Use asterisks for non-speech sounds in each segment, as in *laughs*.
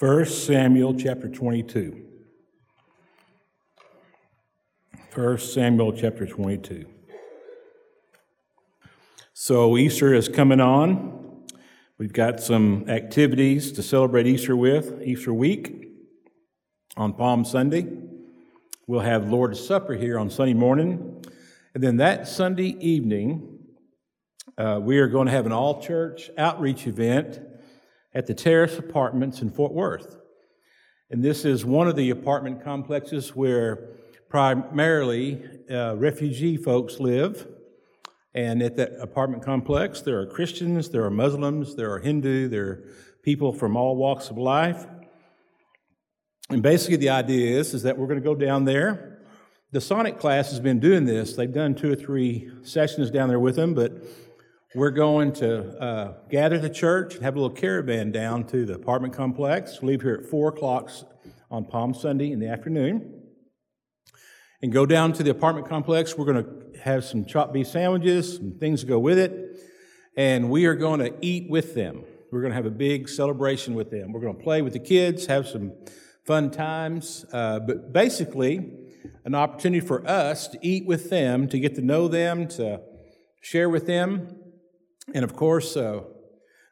1 Samuel chapter 22. 1 Samuel chapter 22. So Easter is coming on. We've got some activities to celebrate Easter with, Easter week on Palm Sunday. We'll have Lord's Supper here on Sunday morning. And then that Sunday evening, uh, we are going to have an all church outreach event at the Terrace Apartments in Fort Worth. And this is one of the apartment complexes where primarily uh, refugee folks live. And at that apartment complex, there are Christians, there are Muslims, there are Hindu, there are people from all walks of life. And basically, the idea is, is that we're going to go down there. The Sonic class has been doing this. They've done two or three sessions down there with them, but we're going to uh, gather the church and have a little caravan down to the apartment complex. Leave here at 4 o'clock on Palm Sunday in the afternoon. And go down to the apartment complex. We're going to have some chopped beef sandwiches, some things to go with it. And we are going to eat with them. We're going to have a big celebration with them. We're going to play with the kids, have some fun times. Uh, but basically, an opportunity for us to eat with them, to get to know them, to share with them. And of course, uh,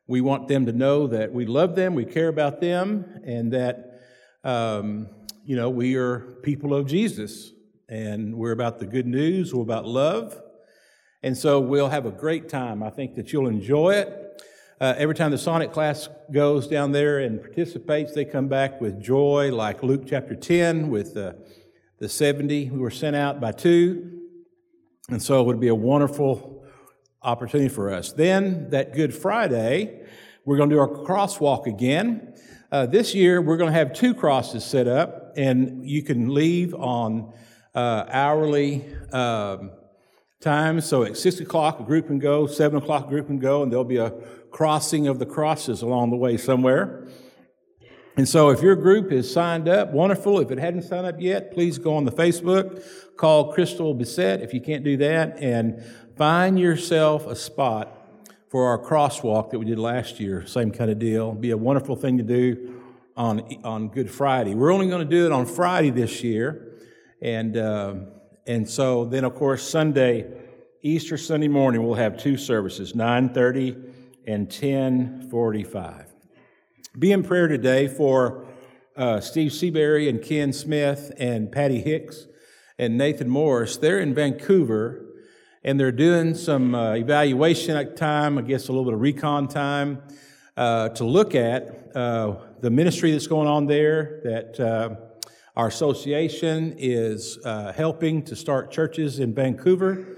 we want them to know that we love them, we care about them, and that, um, you know, we are people of Jesus. And we're about the good news, we're about love. And so we'll have a great time. I think that you'll enjoy it. Uh, every time the Sonic class goes down there and participates, they come back with joy, like Luke chapter 10 with uh, the 70 who were sent out by two. And so it would be a wonderful opportunity for us. Then, that Good Friday, we're going to do our crosswalk again. Uh, this year, we're going to have two crosses set up, and you can leave on uh, hourly. Um, time. So at six o'clock, a group can go, seven o'clock, a group can go, and there'll be a crossing of the crosses along the way somewhere. And so if your group is signed up, wonderful. If it hadn't signed up yet, please go on the Facebook, call Crystal Bissett if you can't do that, and find yourself a spot for our crosswalk that we did last year. Same kind of deal. Be a wonderful thing to do on, on Good Friday. We're only going to do it on Friday this year. And, uh, and so then, of course, Sunday, Easter Sunday morning, we'll have two services, 930 and 1045. Be in prayer today for uh, Steve Seabury and Ken Smith and Patty Hicks and Nathan Morris. They're in Vancouver and they're doing some uh, evaluation time, I guess a little bit of recon time, uh, to look at uh, the ministry that's going on there. That uh, our association is uh, helping to start churches in Vancouver.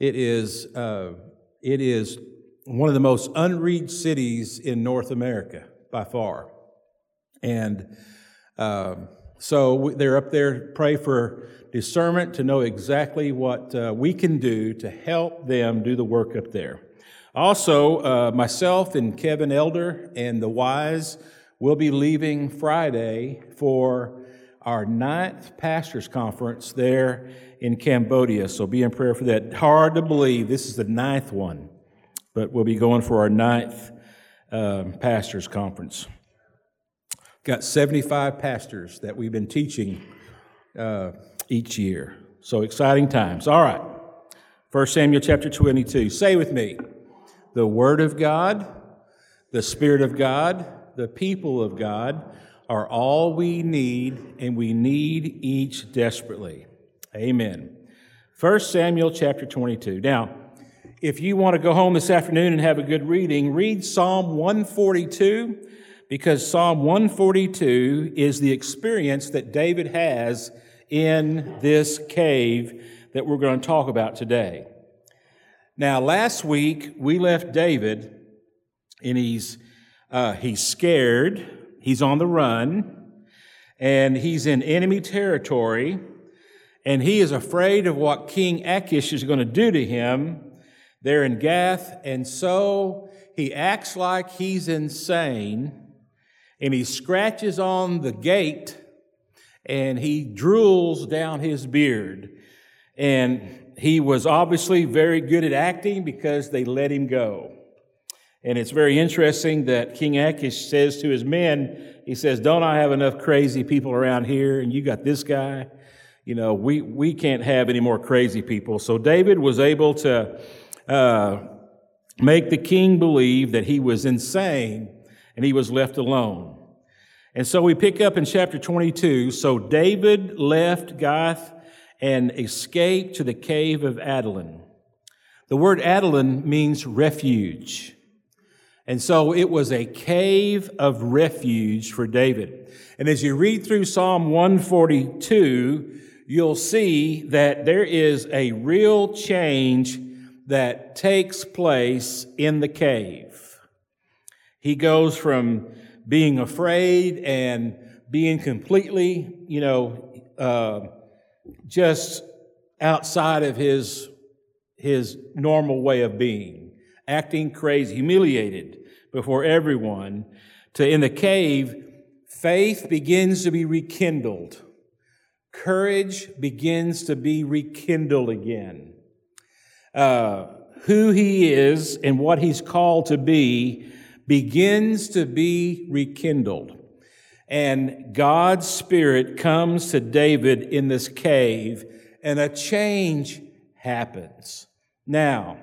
It is it is one of the most unreached cities in North America by far, and. So they're up there, pray for discernment to know exactly what uh, we can do to help them do the work up there. Also, uh, myself and Kevin Elder and the Wise will be leaving Friday for our ninth pastors conference there in Cambodia. So be in prayer for that. Hard to believe this is the ninth one, but we'll be going for our ninth uh, pastors conference. Got 75 pastors that we've been teaching uh, each year. So exciting times. All right. 1 Samuel chapter 22. Say with me the Word of God, the Spirit of God, the people of God are all we need, and we need each desperately. Amen. 1 Samuel chapter 22. Now, if you want to go home this afternoon and have a good reading, read Psalm 142 because Psalm 142 is the experience that David has in this cave that we're going to talk about today. Now, last week we left David and he's, uh, he's scared, he's on the run, and he's in enemy territory, and he is afraid of what King Achish is going to do to him there in Gath, and so he acts like he's insane and he scratches on the gate and he drools down his beard. And he was obviously very good at acting because they let him go. And it's very interesting that King Achish says to his men, he says, Don't I have enough crazy people around here? And you got this guy. You know, we, we can't have any more crazy people. So David was able to uh, make the king believe that he was insane and he was left alone. And so we pick up in chapter 22. So David left Gath and escaped to the cave of Adullam. The word Adullam means refuge. And so it was a cave of refuge for David. And as you read through Psalm 142, you'll see that there is a real change that takes place in the cave. He goes from being afraid and being completely, you know, uh, just outside of his, his normal way of being, acting crazy, humiliated before everyone, to in the cave, faith begins to be rekindled. Courage begins to be rekindled again. Uh, who he is and what he's called to be begins to be rekindled. And God's Spirit comes to David in this cave, and a change happens. Now,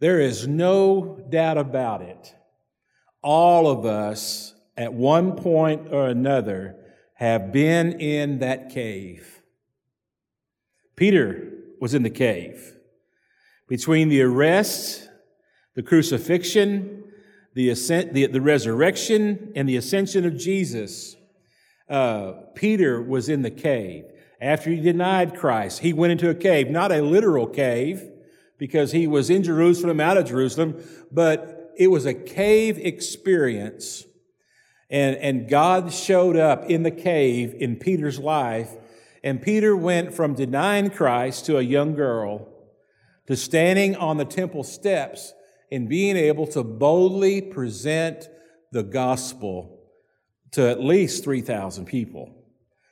there is no doubt about it. All of us, at one point or another, have been in that cave. Peter was in the cave. Between the arrest, the crucifixion, the, ascent, the, the resurrection and the ascension of Jesus, uh, Peter was in the cave. After he denied Christ, he went into a cave, not a literal cave, because he was in Jerusalem, out of Jerusalem, but it was a cave experience. And, and God showed up in the cave in Peter's life. And Peter went from denying Christ to a young girl to standing on the temple steps and being able to boldly present the gospel to at least 3,000 people.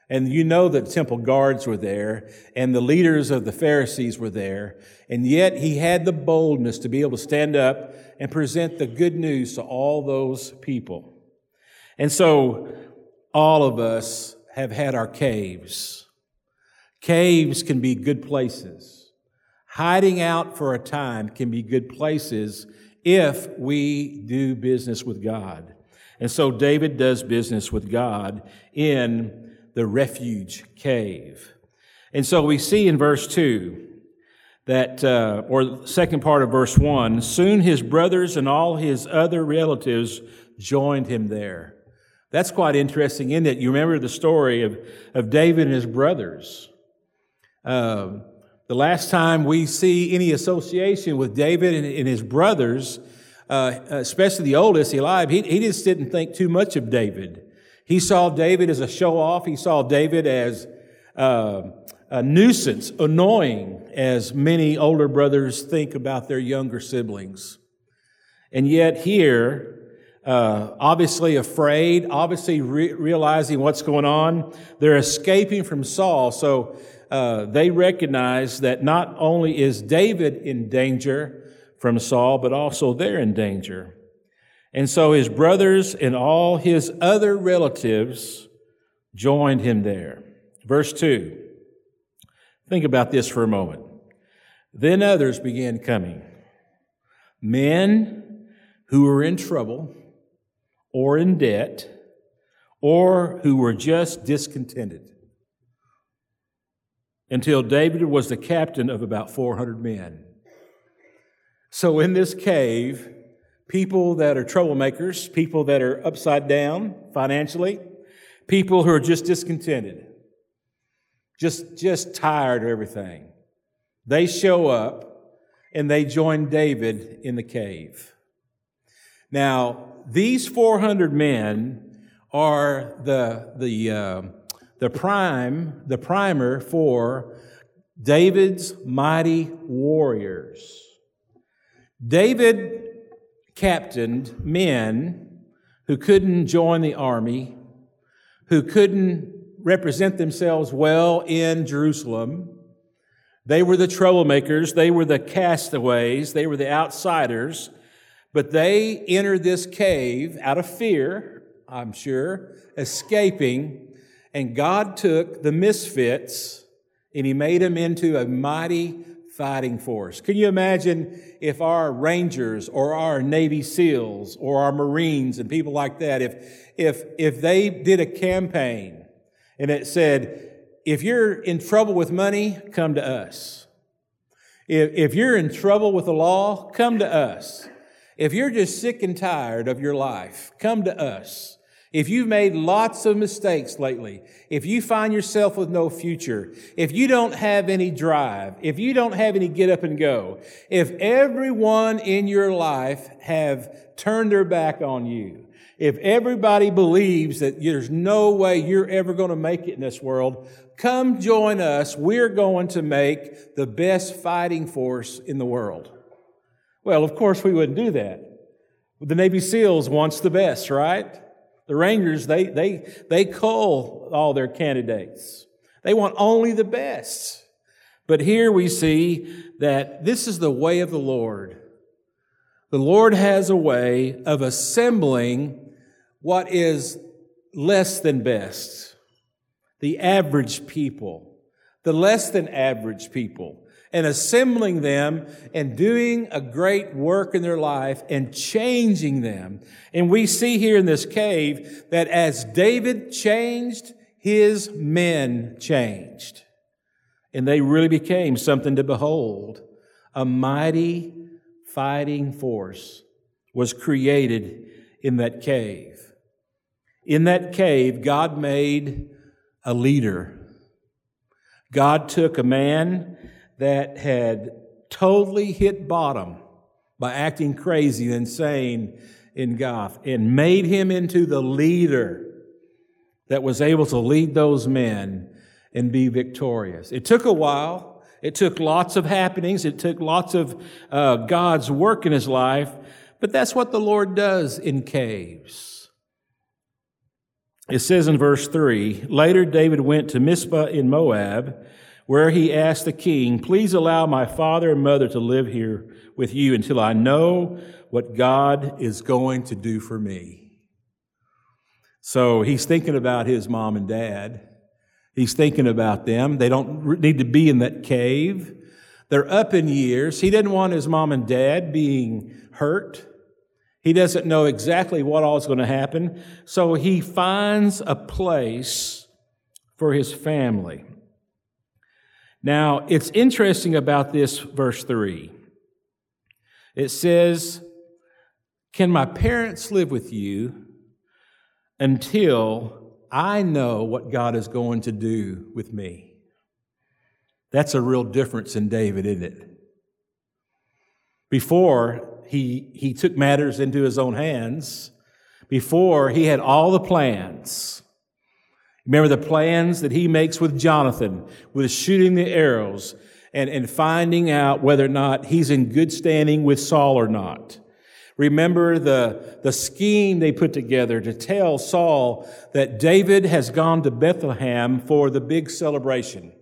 And you know that temple guards were there and the leaders of the Pharisees were there. And yet he had the boldness to be able to stand up and present the good news to all those people. And so all of us have had our caves. Caves can be good places. Hiding out for a time can be good places if we do business with God. And so David does business with God in the refuge cave. And so we see in verse 2 that, uh, or second part of verse 1, soon his brothers and all his other relatives joined him there. That's quite interesting, in that you remember the story of, of David and his brothers. Uh, the last time we see any association with David and, and his brothers, uh, especially the oldest, Eliab, he, he just didn't think too much of David. He saw David as a show off. He saw David as uh, a nuisance, annoying, as many older brothers think about their younger siblings. And yet, here, uh, obviously afraid, obviously re- realizing what's going on, they're escaping from Saul. So uh, they recognize that not only is David in danger from Saul, but also they're in danger. And so his brothers and all his other relatives joined him there. Verse 2. Think about this for a moment. Then others began coming. Men who were in trouble or in debt or who were just discontented until David was the captain of about 400 men. So in this cave, people that are troublemakers, people that are upside down financially, people who are just discontented, just, just tired of everything, they show up and they join David in the cave. Now, these 400 men are the, the, uh, the prime, the primer for David's mighty warriors. David captained men who couldn't join the army, who couldn't represent themselves well in Jerusalem. They were the troublemakers, they were the castaways, they were the outsiders. But they entered this cave out of fear, I'm sure, escaping, and God took the misfits and he made them into a mighty fighting force. Can you imagine if our Rangers or our Navy SEALs or our Marines and people like that, if, if, if they did a campaign and it said, if you're in trouble with money, come to us. If, if you're in trouble with the law, come to us. If you're just sick and tired of your life, come to us. If you've made lots of mistakes lately, if you find yourself with no future, if you don't have any drive, if you don't have any get up and go, if everyone in your life have turned their back on you, if everybody believes that there's no way you're ever going to make it in this world, come join us. We're going to make the best fighting force in the world. Well, of course, we wouldn't do that. The Navy SEALs wants the best, right? The Rangers, they, they, they cull all their candidates. They want only the best. But here we see that this is the way of the Lord. The Lord has a way of assembling what is less than best. The average people, the less than average people and assembling them and doing a great work in their life and changing them. And we see here in this cave that as David changed, his men changed. And they really became something to behold. A mighty fighting force was created in that cave. In that cave, God made a leader. God took a man that had totally hit bottom by acting crazy and insane in Gath and made him into the leader that was able to lead those men and be victorious. It took a while. It took lots of happenings. It took lots of uh, God's work in his life. But that's what the Lord does in caves. It says in verse 3 Later, David went to Mizpah in Moab where he asked the king, Please allow my father and mother to live here with you until I know what God is going to do for me. So he's thinking about his mom and dad. He's thinking about them. They don't need to be in that cave. They're up in years. He didn't want his mom and dad being hurt. He doesn't know exactly what all is going to happen. So he finds a place for his family. Now, it's interesting about this verse 3. It says, Can my parents live with you until I know what God is going to do with me? That's a real difference in David, isn't it? Before he, he took matters into his own hands, before he had all the plans, Remember the plans that he makes with Jonathan, with shooting the arrows and, and finding out whether or not he's in good standing with Saul or not. Remember the, the scheme they put together to tell Saul that David has gone to Bethlehem for the big celebration.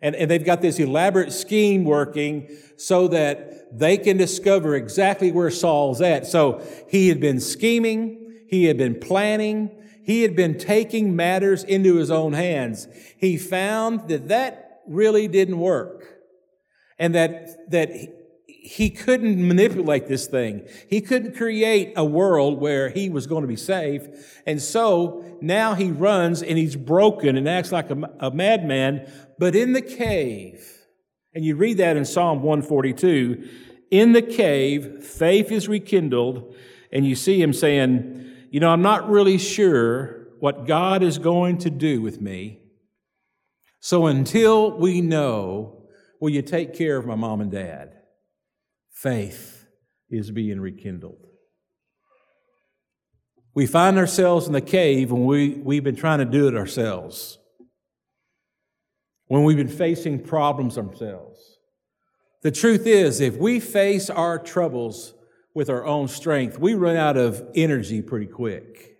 And, and they've got this elaborate scheme working so that they can discover exactly where Saul's at. So he had been scheming, he had been planning, he had been taking matters into his own hands. He found that that really didn't work and that, that he couldn't manipulate this thing. He couldn't create a world where he was going to be safe. And so now he runs and he's broken and acts like a, a madman, but in the cave, and you read that in Psalm 142, in the cave, faith is rekindled, and you see him saying, you know, I'm not really sure what God is going to do with me. So until we know, will you take care of my mom and dad? Faith is being rekindled. We find ourselves in the cave when we, we've been trying to do it ourselves, when we've been facing problems ourselves. The truth is, if we face our troubles with our own strength, we run out of energy pretty quick.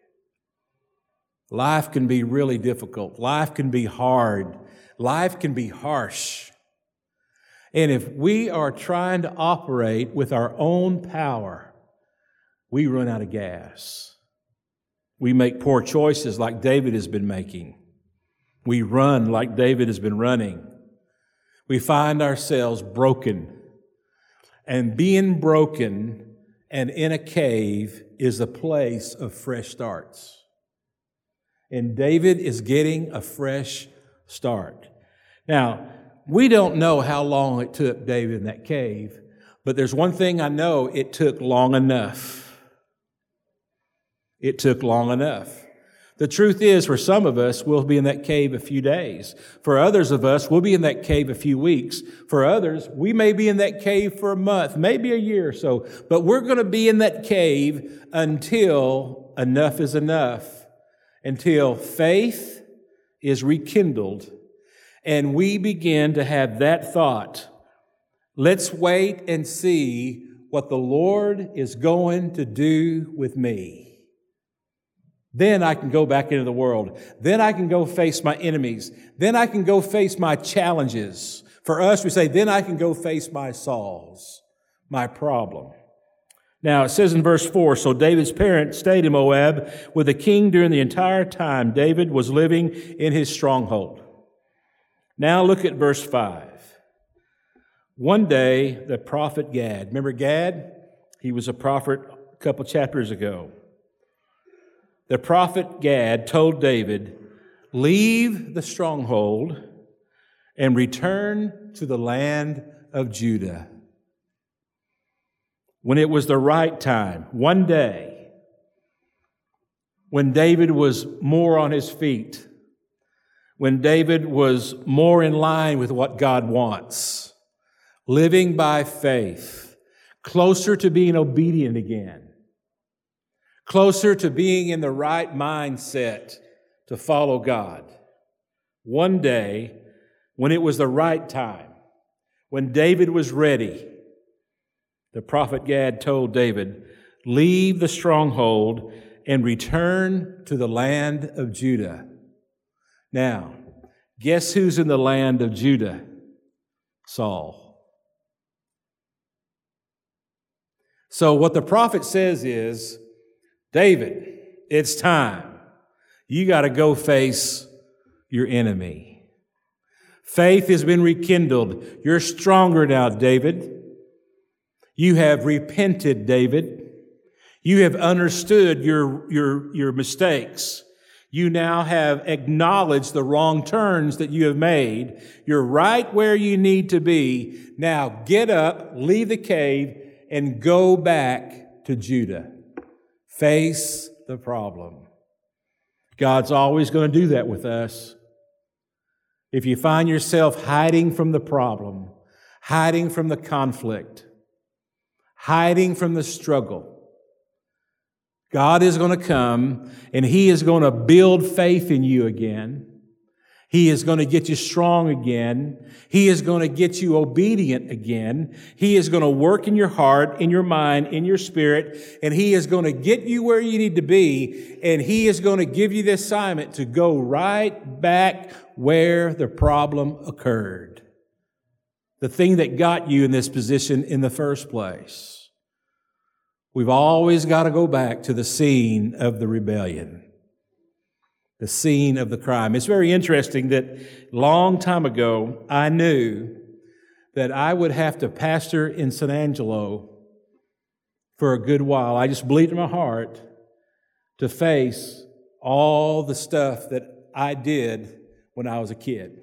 Life can be really difficult. Life can be hard. Life can be harsh. And if we are trying to operate with our own power, we run out of gas. We make poor choices like David has been making. We run like David has been running. We find ourselves broken. And being broken and in a cave is a place of fresh starts. And David is getting a fresh start. Now, we don't know how long it took David in that cave, but there's one thing I know it took long enough. It took long enough. The truth is, for some of us, we'll be in that cave a few days. For others of us, we'll be in that cave a few weeks. For others, we may be in that cave for a month, maybe a year or so, but we're going to be in that cave until enough is enough, until faith is rekindled and we begin to have that thought. Let's wait and see what the Lord is going to do with me. Then I can go back into the world. Then I can go face my enemies. Then I can go face my challenges. For us, we say, then I can go face my Sauls, my problem. Now, it says in verse 4 So David's parents stayed in Moab with the king during the entire time David was living in his stronghold. Now, look at verse 5. One day, the prophet Gad, remember Gad? He was a prophet a couple chapters ago the prophet Gad told David, Leave the stronghold and return to the land of Judah. When it was the right time, one day, when David was more on his feet, when David was more in line with what God wants, living by faith, closer to being obedient again closer to being in the right mindset to follow God. One day, when it was the right time, when David was ready, the prophet Gad told David, Leave the stronghold and return to the land of Judah. Now, guess who's in the land of Judah? Saul. So, what the prophet says is, David, it's time. You got to go face your enemy. Faith has been rekindled. You're stronger now, David. You have repented, David. You have understood your, your, your mistakes. You now have acknowledged the wrong turns that you have made. You're right where you need to be. Now get up, leave the cave, and go back to Judah. Face the problem. God's always going to do that with us. If you find yourself hiding from the problem, hiding from the conflict, hiding from the struggle, God is going to come and He is going to build faith in you again. He is going to get you strong again. He is going to get you obedient again. He is going to work in your heart, in your mind, in your spirit, and He is going to get you where you need to be, and He is going to give you the assignment to go right back where the problem occurred. The thing that got you in this position in the first place. We've always got to go back to the scene of the rebellion the scene of the crime. It's very interesting that long time ago, I knew that I would have to pastor in San Angelo for a good while. I just believed in my heart to face all the stuff that I did when I was a kid.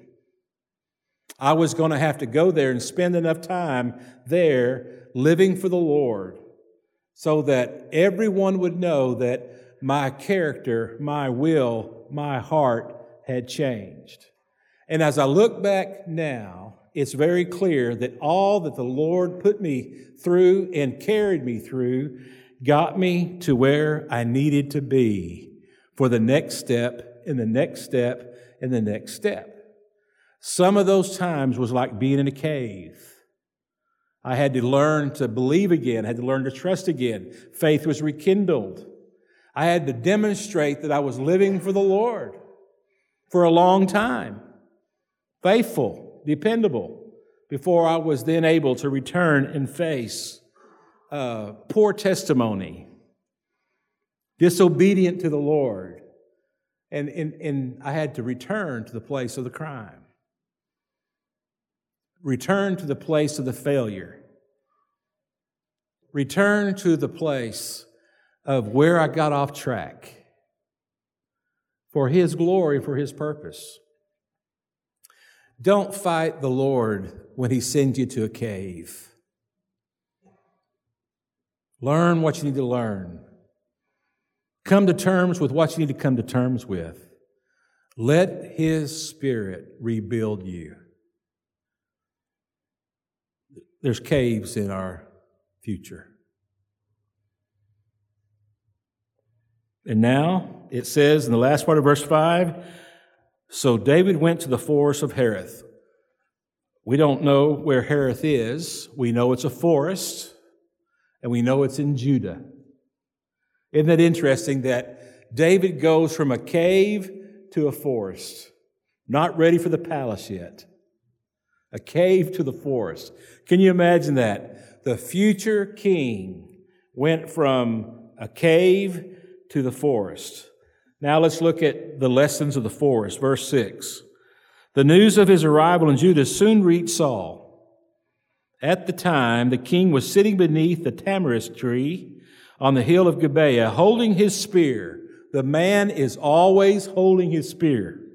I was going to have to go there and spend enough time there living for the Lord so that everyone would know that my character, my will, my heart had changed. And as I look back now, it's very clear that all that the Lord put me through and carried me through got me to where I needed to be for the next step and the next step and the next step. Some of those times was like being in a cave. I had to learn to believe again, I had to learn to trust again. Faith was rekindled. I had to demonstrate that I was living for the Lord for a long time, faithful, dependable, before I was then able to return and face uh, poor testimony disobedient to the Lord. And, and, and I had to return to the place of the crime, return to the place of the failure, return to the place of where I got off track for His glory, for His purpose. Don't fight the Lord when He sends you to a cave. Learn what you need to learn. Come to terms with what you need to come to terms with. Let His Spirit rebuild you. There's caves in our future. And now it says in the last part of verse 5 So David went to the forest of Hereth. We don't know where Hereth is. We know it's a forest, and we know it's in Judah. Isn't that interesting that David goes from a cave to a forest, not ready for the palace yet? A cave to the forest. Can you imagine that? The future king went from a cave to the forest. Now let's look at the lessons of the forest. Verse 6. The news of his arrival in Judah soon reached Saul. At the time, the king was sitting beneath the tamarisk tree on the hill of Gibeah, holding his spear. The man is always holding his spear. *laughs*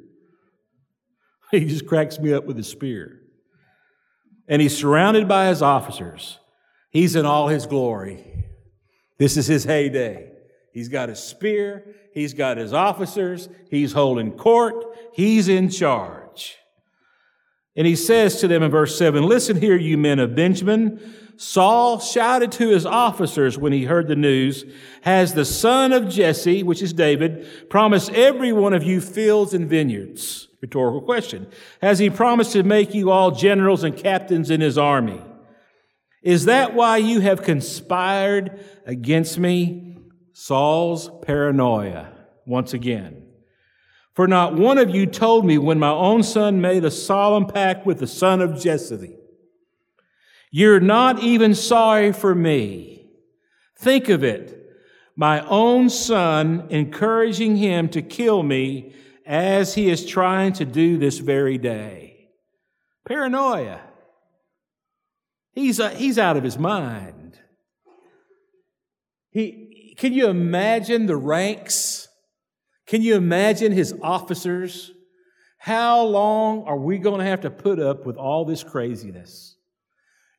He just cracks me up with his spear. And he's surrounded by his officers. He's in all his glory. This is his heyday. He's got his spear. He's got his officers. He's holding court. He's in charge. And he says to them in verse 7 Listen here, you men of Benjamin. Saul shouted to his officers when he heard the news Has the son of Jesse, which is David, promised every one of you fields and vineyards? Rhetorical question. Has he promised to make you all generals and captains in his army? Is that why you have conspired against me? Saul's paranoia once again. For not one of you told me when my own son made a solemn pact with the son of Jesse. You're not even sorry for me. Think of it. My own son encouraging him to kill me as he is trying to do this very day. Paranoia. He's, uh, he's out of his mind. He, can you imagine the ranks? Can you imagine his officers? How long are we going to have to put up with all this craziness?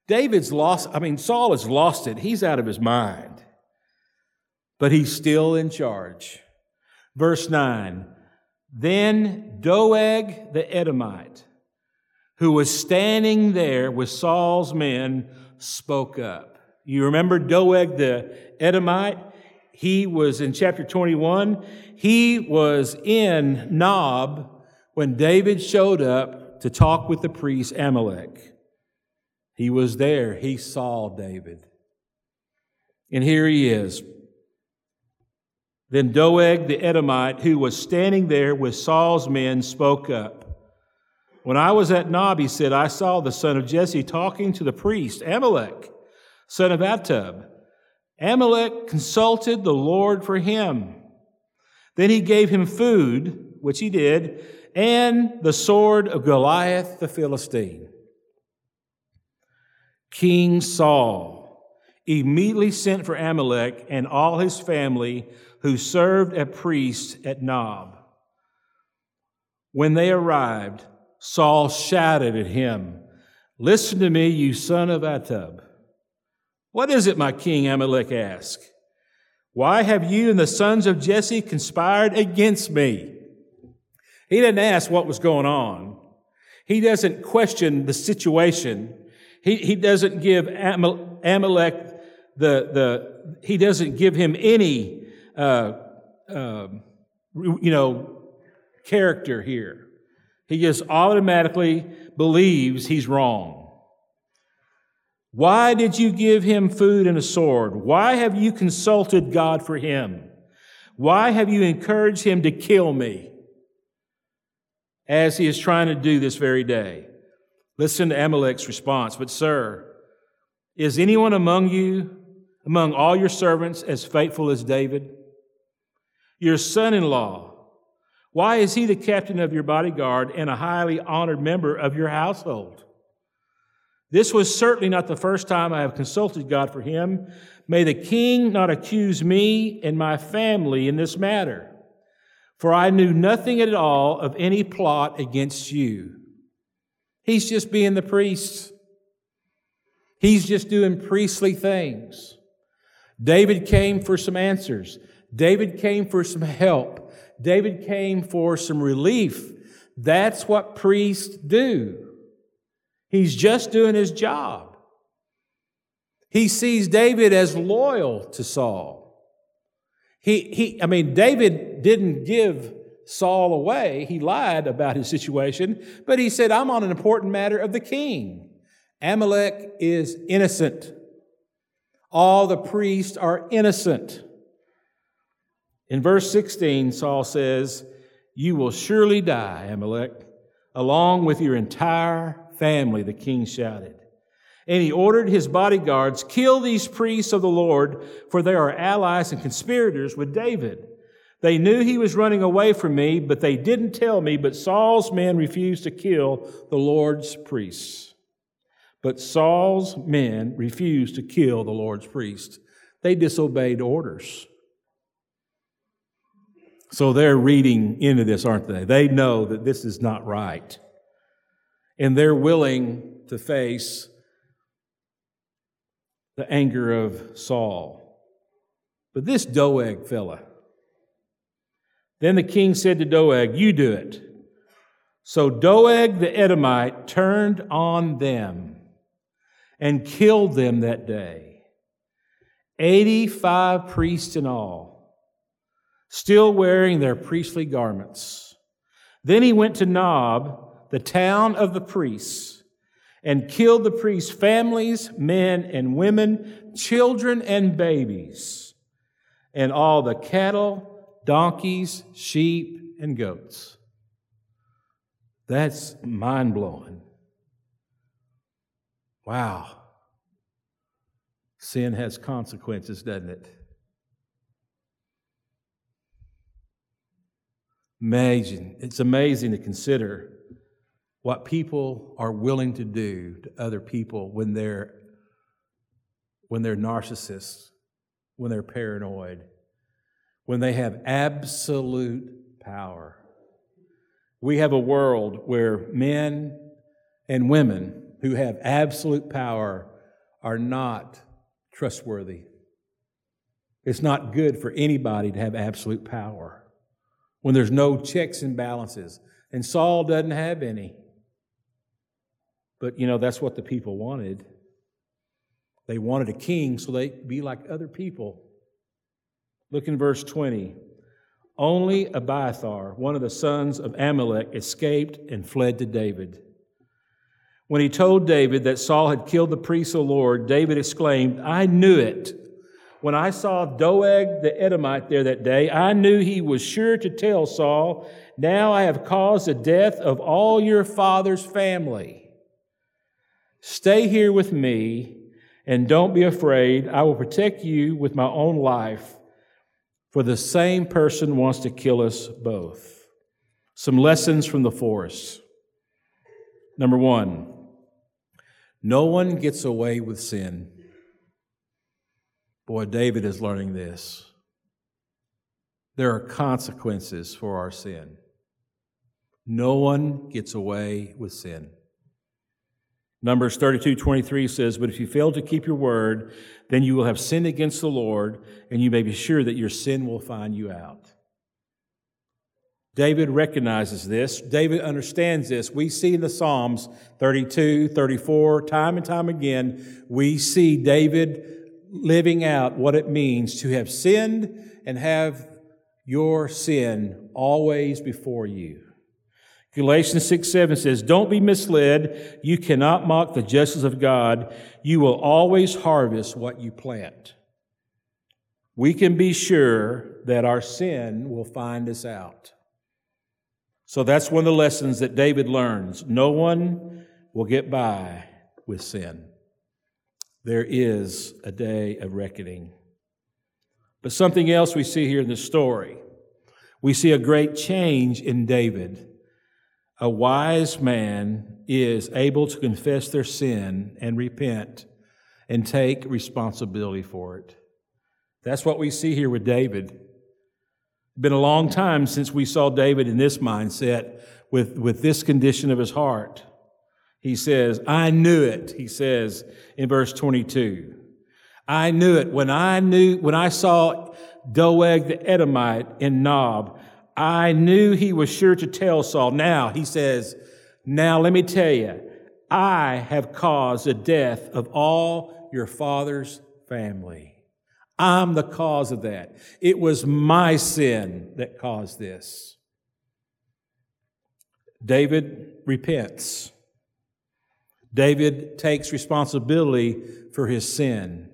David's lost, I mean, Saul has lost it. He's out of his mind. But he's still in charge. Verse 9 Then Doeg the Edomite, who was standing there with Saul's men, spoke up. You remember Doeg the Edomite? He was in chapter 21. He was in Nob when David showed up to talk with the priest Ahimelech. He was there. He saw David. And here he is. Then Doeg the Edomite, who was standing there with Saul's men, spoke up. When I was at Nob, he said, I saw the son of Jesse talking to the priest, Ahimelech, son of Ahitub. Ahimelech consulted the Lord for him. Then he gave him food, which he did, and the sword of Goliath the Philistine. King Saul immediately sent for Ahimelech and all his family who served as priests at Nob. When they arrived, Saul shouted at him, Listen to me, you son of Ahitub. What is it, my king? Ahimelech asked. Why have you and the sons of Jesse conspired against me? He didn't ask what was going on. He doesn't question the situation. He, he doesn't give Ahimelech the, the, he doesn't give him any, uh, uh, you know, character here. He just automatically believes he's wrong. Why did you give him food and a sword? Why have you consulted God for him? Why have you encouraged him to kill me? As he is trying to do this very day. Listen to Ahimelech's response. But, sir, is anyone among you, among all your servants, as faithful as David? your son in law? Why is he the captain of your bodyguard and a highly honored member of your household? This was certainly not the first time I have consulted God for him. May the king not accuse me and my family in this matter, for I knew nothing at all of any plot against you. He's just being the priest. He's just doing priestly things. David came for some answers. David came for some help. David came for some relief. That's what priests do. He's just doing his job. He sees David as loyal to Saul. He, he, I mean, David didn't give Saul away. He lied about his situation, but he said, I'm on an important matter of the king. Ahimelech is innocent. All the priests are innocent. In verse 16, Saul says, You will surely die, Ahimelech, along with your entire family, the king shouted. And he ordered his bodyguards, Kill these priests of the Lord, for they are allies and conspirators with David. They knew he was running away from me, but they didn't tell me. But Saul's men refused to kill the Lord's priests. But Saul's men refused to kill the Lord's priests. They disobeyed orders. So they're reading into this, aren't they? They know that this is not right. And they're willing to face the anger of Saul. But this Doeg fella, then the king said to Doeg, You do it. So Doeg the Edomite turned on them and killed them that day. 85 priests in all, still wearing their priestly garments. Then he went to Nob, the town of the priests, and killed the priests' families, men and women, children and babies, and all the cattle, donkeys, sheep, and goats. That's mind blowing. Wow. Sin has consequences, doesn't it? Amazing. It's amazing to consider what people are willing to do to other people when they're when they're narcissists, when they're paranoid, when they have absolute power. We have a world where men and women who have absolute power are not trustworthy. It's not good for anybody to have absolute power when there's no checks and balances. And Saul doesn't have any. But, you know, that's what the people wanted. They wanted a king so they'd be like other people. Look in verse 20. Only Abiathar, one of the sons of Ahimelech, escaped and fled to David. When he told David that Saul had killed the priests of the Lord, David exclaimed, I knew it. When I saw Doeg the Edomite there that day, I knew he was sure to tell Saul, Now I have caused the death of all your father's family. Stay here with me and don't be afraid. I will protect you with my own life, for the same person wants to kill us both. Some lessons from the forest. Number one, no one gets away with sin. Boy, David is learning this. There are consequences for our sin. No one gets away with sin. Numbers 32 23 says, But if you fail to keep your word, then you will have sinned against the Lord, and you may be sure that your sin will find you out. David recognizes this. David understands this. We see in the Psalms 32, 34, time and time again, we see David living out what it means to have sinned and have your sin always before you. Galatians 6 7 says, Don't be misled. You cannot mock the justice of God. You will always harvest what you plant. We can be sure that our sin will find us out. So that's one of the lessons that David learns. No one will get by with sin. There is a day of reckoning. But something else we see here in the story We see a great change in David. A wise man is able to confess their sin and repent and take responsibility for it. That's what we see here with David. Been a long time since we saw David in this mindset with, with this condition of his heart. He says, I knew it, he says in verse 22. I knew it. When I knew, when I saw Doeg the Edomite in Nob, I knew he was sure to tell Saul. Now, he says, now let me tell you, I have caused the death of all your father's family. I'm the cause of that. It was my sin that caused this. David repents. David takes responsibility for his sin.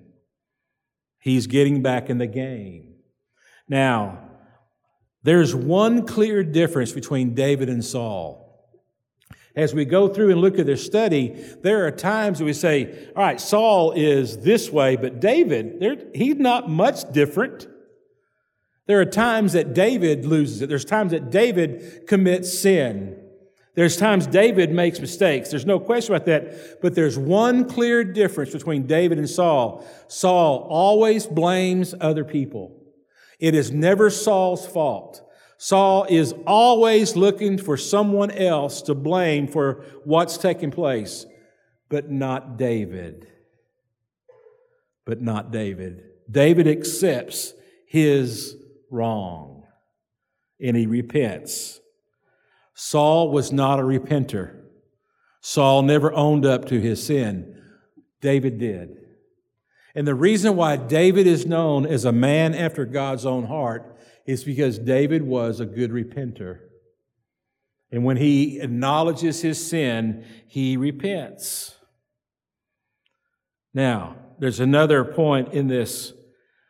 He's getting back in the game. Now, there's one clear difference between David and Saul. As we go through and look at their study, there are times that we say, all right, Saul is this way, but David, he's not much different. There are times that David loses it. There's times that David commits sin. There's times David makes mistakes. There's no question about that. But there's one clear difference between David and Saul. Saul always blames other people. It is never Saul's fault. Saul is always looking for someone else to blame for what's taking place, but not David. But not David. David accepts his wrong and he repents. Saul was not a repenter. Saul never owned up to his sin. David did. And the reason why David is known as a man after God's own heart is because David was a good repenter. And when he acknowledges his sin, he repents. Now, there's another point in this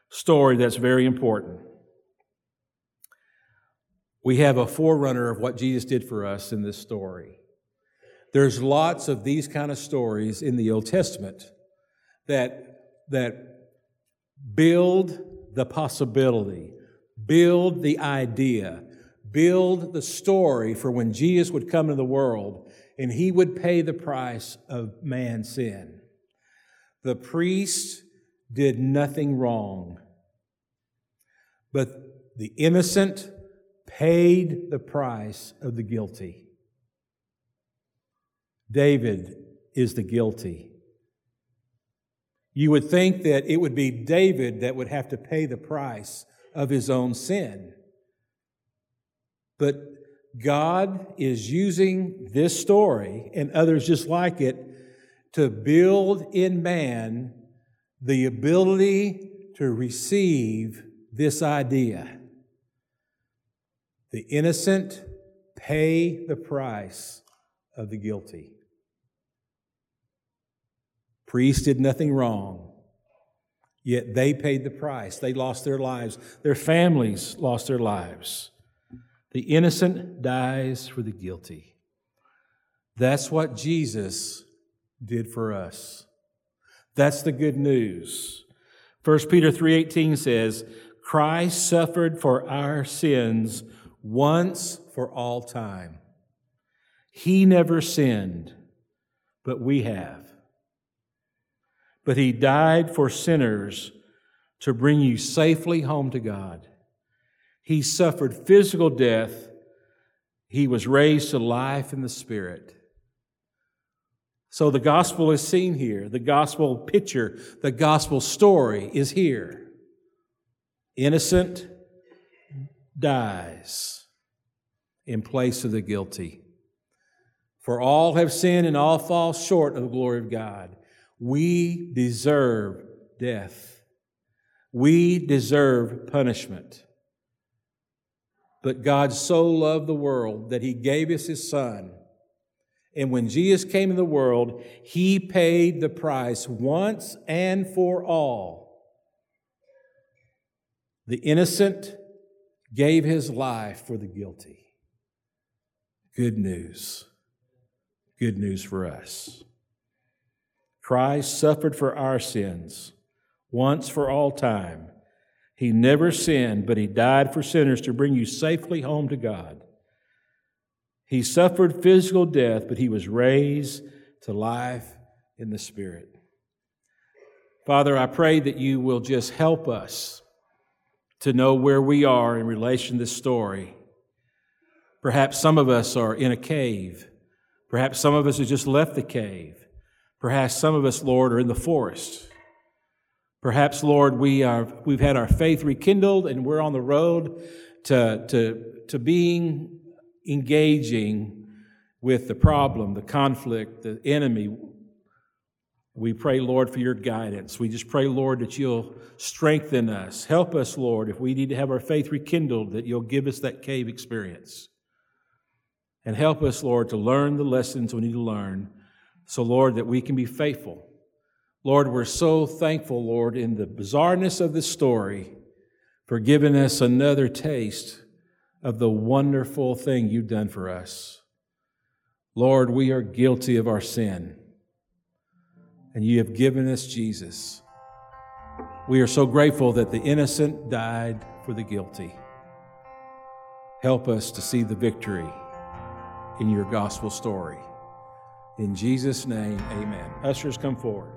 story that's very important we have a forerunner of what Jesus did for us in this story. There's lots of these kind of stories in the Old Testament that, that build the possibility, build the idea, build the story for when Jesus would come into the world and he would pay the price of man's sin. The priest did nothing wrong, but the innocent paid the price of the guilty. David is the guilty. You would think that it would be David that would have to pay the price of his own sin. But God is using this story and others just like it to build in man the ability to receive this idea. The innocent pay the price of the guilty. Priests did nothing wrong, yet they paid the price. They lost their lives, their families lost their lives. The innocent dies for the guilty. That's what Jesus did for us. That's the good news. 1 Peter 3:18 says, Christ suffered for our sins once for all time. He never sinned, but we have. But he died for sinners to bring you safely home to God. He suffered physical death. He was raised to life in the Spirit. So the gospel is seen here. The gospel picture, the gospel story is here. Innocent dies in place of the guilty. For all have sinned and all fall short of the glory of God. We deserve death. We deserve punishment. But God so loved the world that he gave us his son. And when Jesus came in the world, he paid the price once and for all. The innocent gave his life for the guilty. Good news. Good news for us. Christ suffered for our sins once for all time. He never sinned, but he died for sinners to bring you safely home to God. He suffered physical death, but he was raised to life in the Spirit. Father, I pray that you will just help us to know where we are in relation to this story. Perhaps some of us are in a cave. Perhaps some of us have just left the cave. Perhaps some of us, Lord, are in the forest. Perhaps, Lord, we are, we've had our faith rekindled and we're on the road to, to, to being engaging with the problem, the conflict, the enemy. We pray, Lord, for your guidance. We just pray, Lord, that you'll strengthen us. Help us, Lord, if we need to have our faith rekindled, that you'll give us that cave experience. And help us, Lord, to learn the lessons we need to learn. So, Lord, that we can be faithful. Lord, we're so thankful, Lord, in the bizarreness of this story for giving us another taste of the wonderful thing you've done for us. Lord, we are guilty of our sin, and you have given us Jesus. We are so grateful that the innocent died for the guilty. Help us to see the victory in your gospel story. In Jesus' name, amen. Ushers, come forward.